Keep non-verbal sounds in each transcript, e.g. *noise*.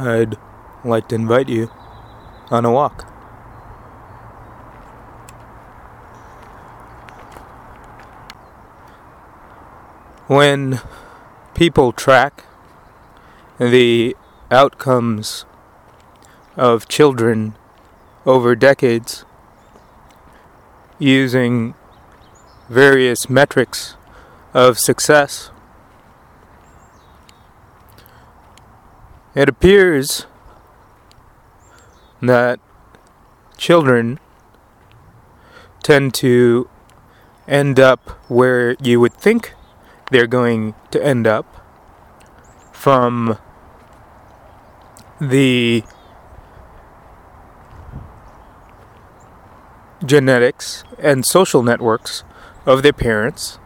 I'd like to invite you on a walk. When people track the outcomes of children over decades using various metrics of success. It appears that children tend to end up where you would think they're going to end up from the genetics and social networks of their parents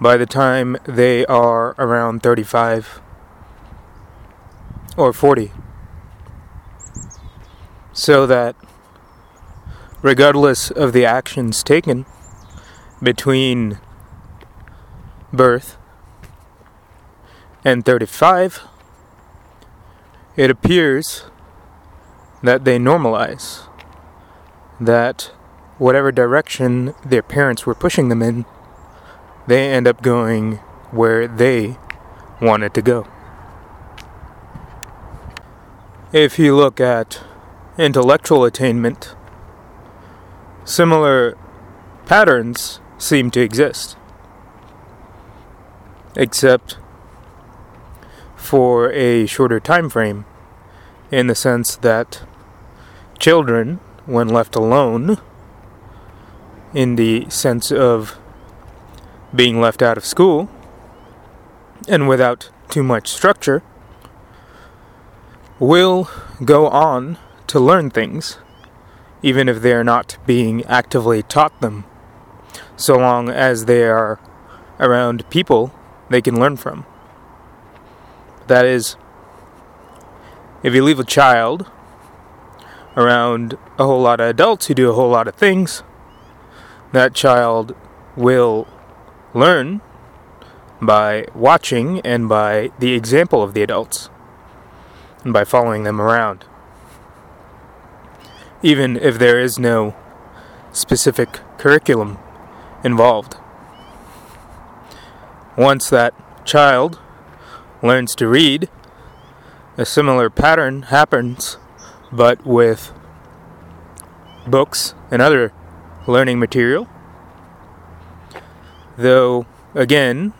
by the time they are around 35 or 40. So that, regardless of the actions taken between birth and 35, it appears that they normalize that whatever direction their parents were pushing them in, they end up going where they wanted to go. If you look at intellectual attainment, similar patterns seem to exist. Except for a shorter time frame in the sense that children when left alone in the sense of being left out of school and without too much structure, will go on to learn things, even if they are not being actively taught them, so long as they are around people they can learn from. That is, if you leave a child around a whole lot of adults who do a whole lot of things, that child will learn by watching and by the example of the adults and by following them around. Even if there is no specific curriculum involved. Once that child learns to read, a similar pattern happens, but with books and other learning material. Though, again,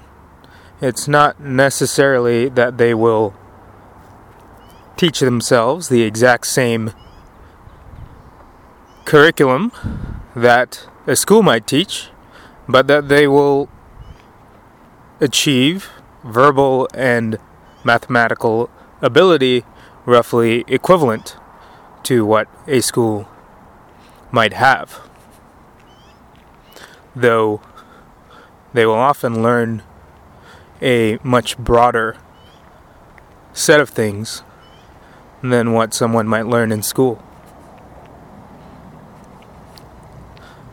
it's not necessarily that they will teach themselves the exact same curriculum that a school might teach, but that they will achieve verbal and mathematical ability roughly equivalent to what a school might have. Though they will often learn a much broader set of things than what someone might learn in school.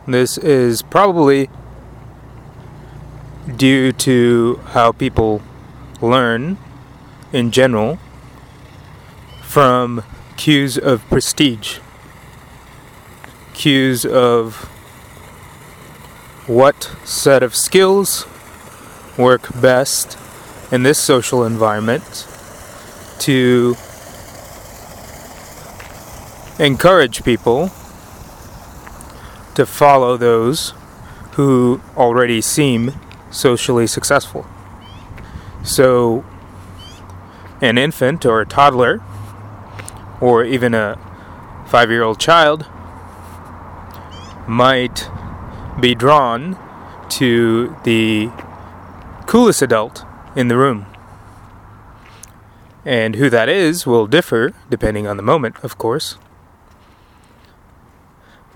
This is probably due to how people learn in general from cues of prestige, cues of what set of skills work best in this social environment to encourage people to follow those who already seem socially successful. So, an infant or a toddler, or even a five year old child, might be drawn to the coolest adult in the room. And who that is will differ depending on the moment, of course.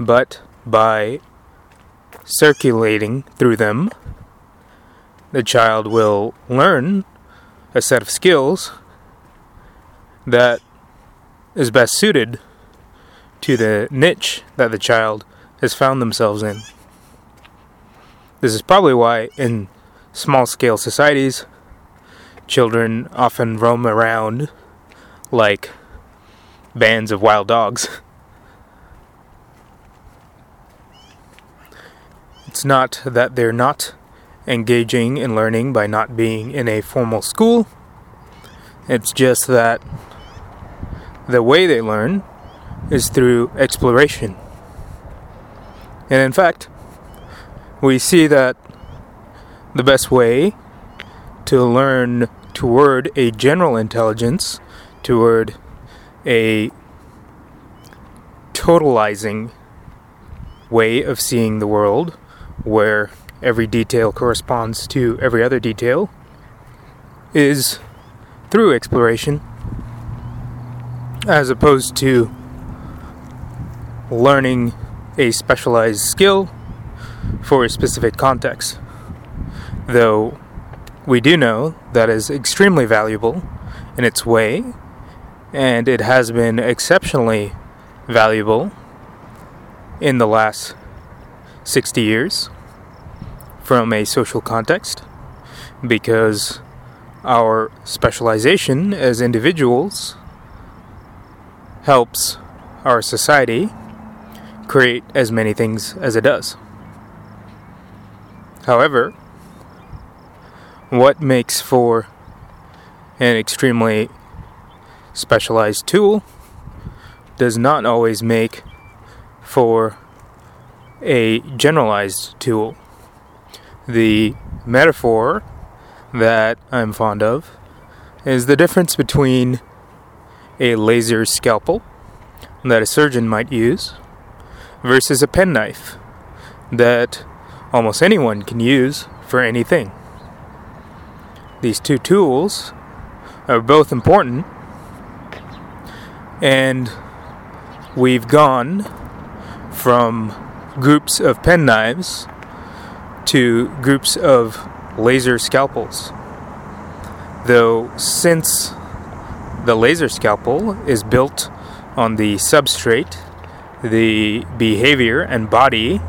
But by circulating through them, the child will learn a set of skills that is best suited to the niche that the child has found themselves in. This is probably why, in small scale societies, children often roam around like bands of wild dogs. *laughs* It's not that they're not engaging in learning by not being in a formal school. It's just that the way they learn is through exploration. And in fact, we see that the best way to learn toward a general intelligence, toward a totalizing way of seeing the world, where every detail corresponds to every other detail, is through exploration, as opposed to learning a specialized skill for a specific context. Though we do know that is extremely valuable in its way, and it has been exceptionally valuable in the last 60 years from a social context because our specialization as individuals helps our society create as many things as it does. However, what makes for an extremely specialized tool does not always make for a generalized tool. The metaphor that I'm fond of is the difference between a laser scalpel that a surgeon might use versus a penknife that almost anyone can use for anything. These two tools are both important, and we've gone from groups of penknives to groups of laser scalpels. Though, since the laser scalpel is built on the substrate, the behavior and body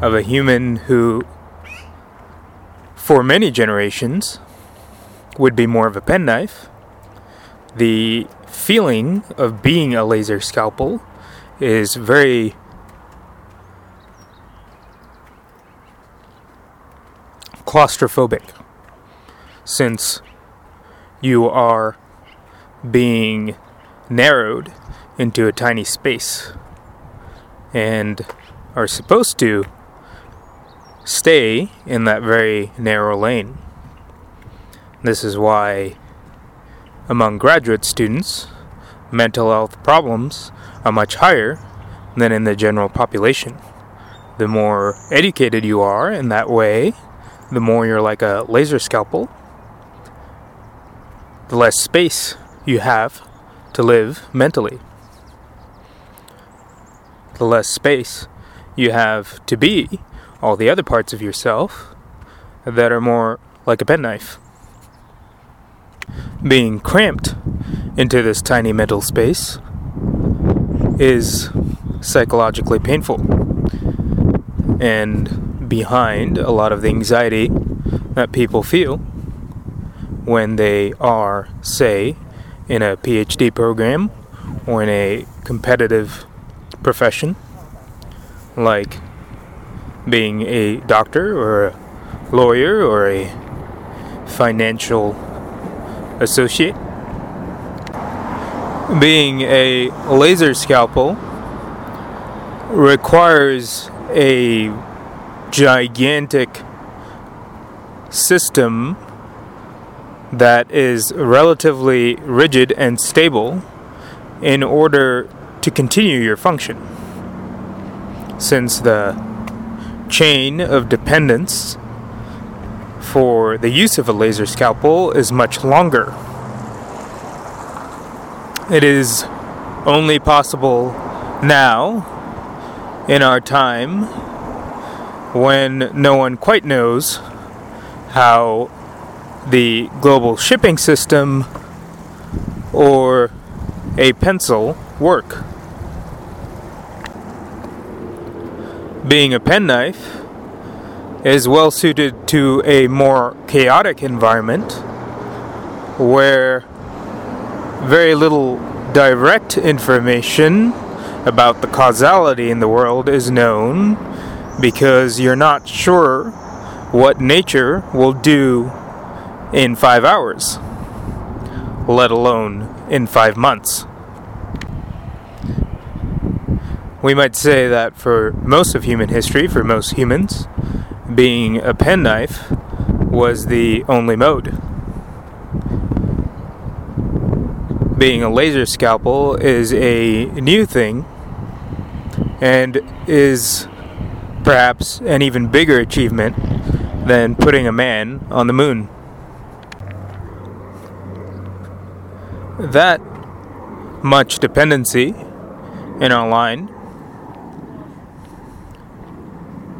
of a human who, for many generations, would be more of a penknife, the feeling of being a laser scalpel is very claustrophobic since you are being narrowed into a tiny space and are supposed to stay in that very narrow lane. This is why, among graduate students, mental health problems are much higher than in the general population. The more educated you are in that way, the more you're like a laser scalpel, the less space you have to live mentally. The less space you have to be all the other parts of yourself that are more like a penknife. Being cramped into this tiny mental space is psychologically painful. And behind a lot of the anxiety that people feel when they are, say, in a PhD program or in a competitive profession like being a doctor or a lawyer or a financial associate. Being a laser scalpel requires a gigantic system that is relatively rigid and stable in order to continue your function. Since the chain of dependence for the use of a laser scalpel is much longer. It is only possible now, in our time, when no one quite knows how the global shipping system or a pencil work. Being a penknife is well suited to a more chaotic environment where very little direct information about the causality in the world is known because you're not sure what nature will do in five hours, let alone in five months. We might say that for most of human history, for most humans, being a penknife was the only mode. Being a laser scalpel is a new thing and is perhaps an even bigger achievement than putting a man on the moon. That much dependency in our line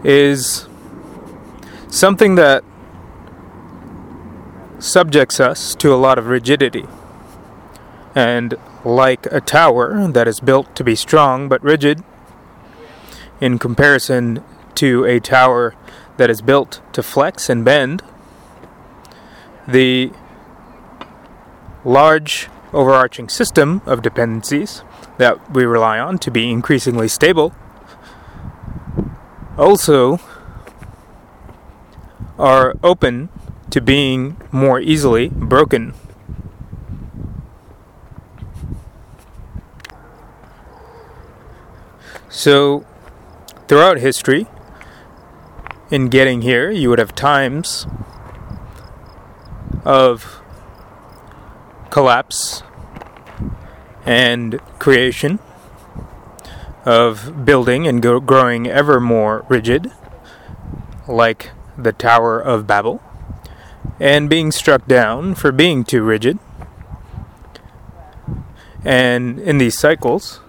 is something that subjects us to a lot of rigidity. And like a tower that is built to be strong but rigid, in comparison to a tower that is built to flex and bend, the large overarching system of dependencies that we rely on to be increasingly stable also are open to being more easily broken. So, throughout history, in getting here, you would have times of collapse and creation, of building and go- growing ever more rigid, like the Tower of Babel, and being struck down for being too rigid. And in these cycles,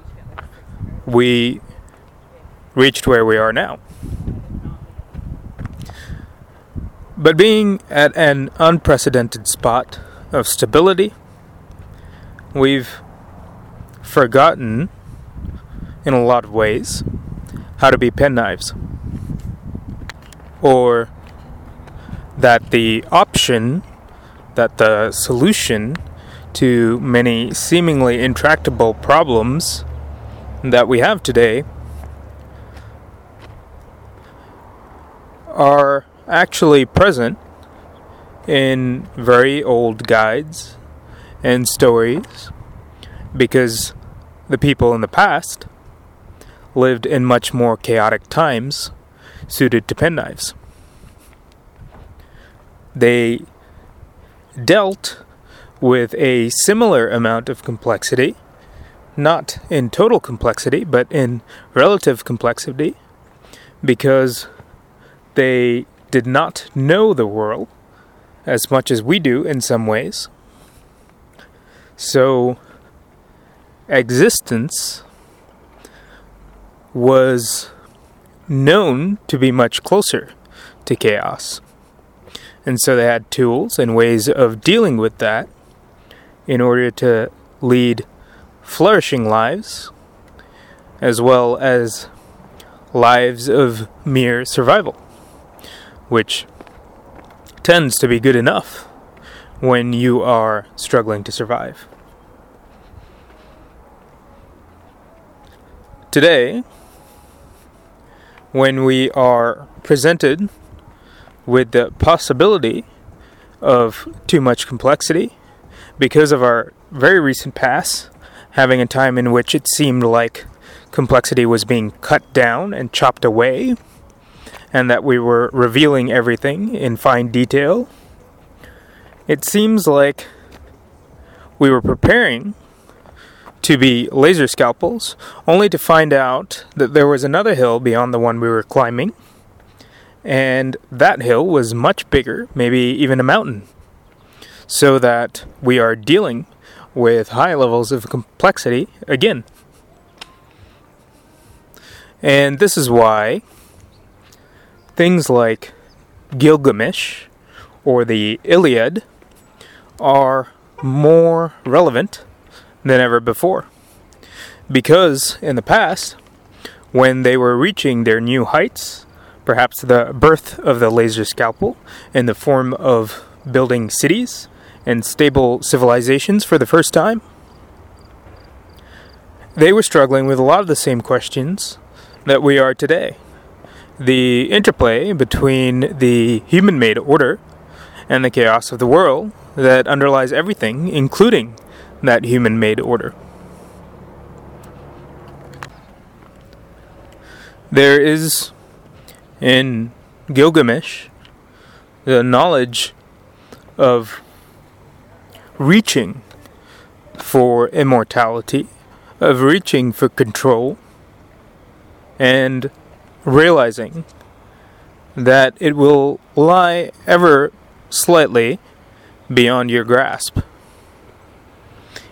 we reached where we are now. But being at an unprecedented spot of stability, we've forgotten, in a lot of ways, how to be penknives. Or that the option, that the solution to many seemingly intractable problems that we have today are actually present in very old guides and stories because the people in the past lived in much more chaotic times suited to penknives. They dealt with a similar amount of complexity, not in total complexity, but in relative complexity, because they did not know the world as much as we do in some ways. So, existence was known to be much closer to chaos. And so they had tools and ways of dealing with that in order to lead flourishing lives as well as lives of mere survival which tends to be good enough when you are struggling to survive. Today, when we are presented with the possibility of too much complexity because of our very recent past, having a time in which it seemed like complexity was being cut down and chopped away and that we were revealing everything in fine detail, it seems like we were preparing to be laser scalpels, only to find out that there was another hill beyond the one we were climbing, and that hill was much bigger, maybe even a mountain. So that we are dealing with high levels of complexity again. And this is why things like Gilgamesh or the Iliad are more relevant than ever before. Because in the past, when they were reaching their new heights, perhaps the birth of the laser scalpel in the form of building cities and stable civilizations for the first time, they were struggling with a lot of the same questions that we are today. The interplay between the human made order and the chaos of the world that underlies everything, including that human made order. There is in Gilgamesh the knowledge of reaching for immortality, of reaching for control, and realizing that it will lie ever slightly beyond your grasp.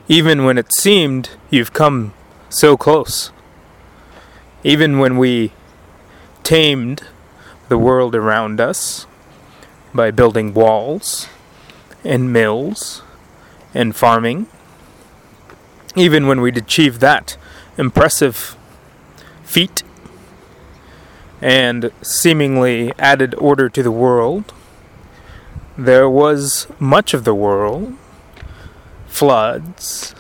Even when it seemed you've come so close. Even when we tamed the world around us by building walls and mills and farming. Even when we'd achieved that impressive feat and seemingly added order to the world, there was much of the world floods,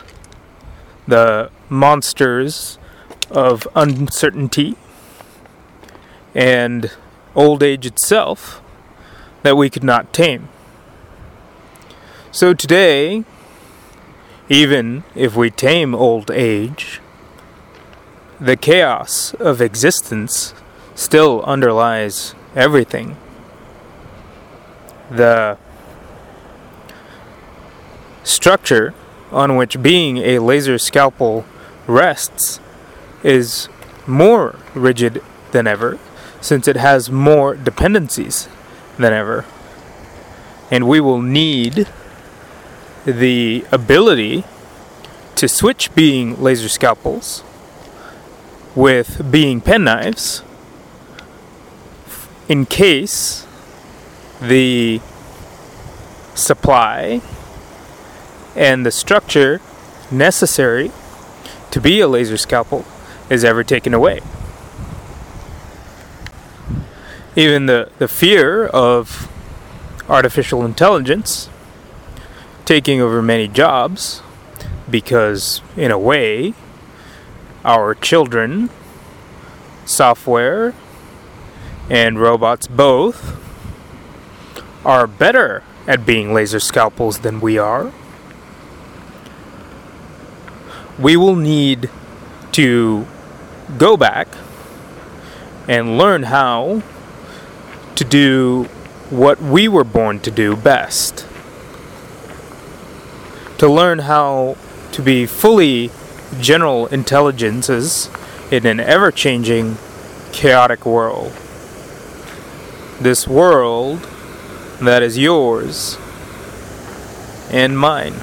the monsters of uncertainty, and old age itself that we could not tame. So today, even if we tame old age, the chaos of existence still underlies everything. The structure on which being a laser scalpel rests is more rigid than ever since it has more dependencies than ever. And we will need the ability to switch being laser scalpels with being penknives in case the supply and the structure necessary to be a laser scalpel is ever taken away. Even the, the fear of artificial intelligence taking over many jobs because, in a way, our children, software, and robots both are better at being laser scalpels than we are. We will need to go back and learn how to do what we were born to do best. To learn how to be fully general intelligences in an ever changing, chaotic world. This world that is yours and mine.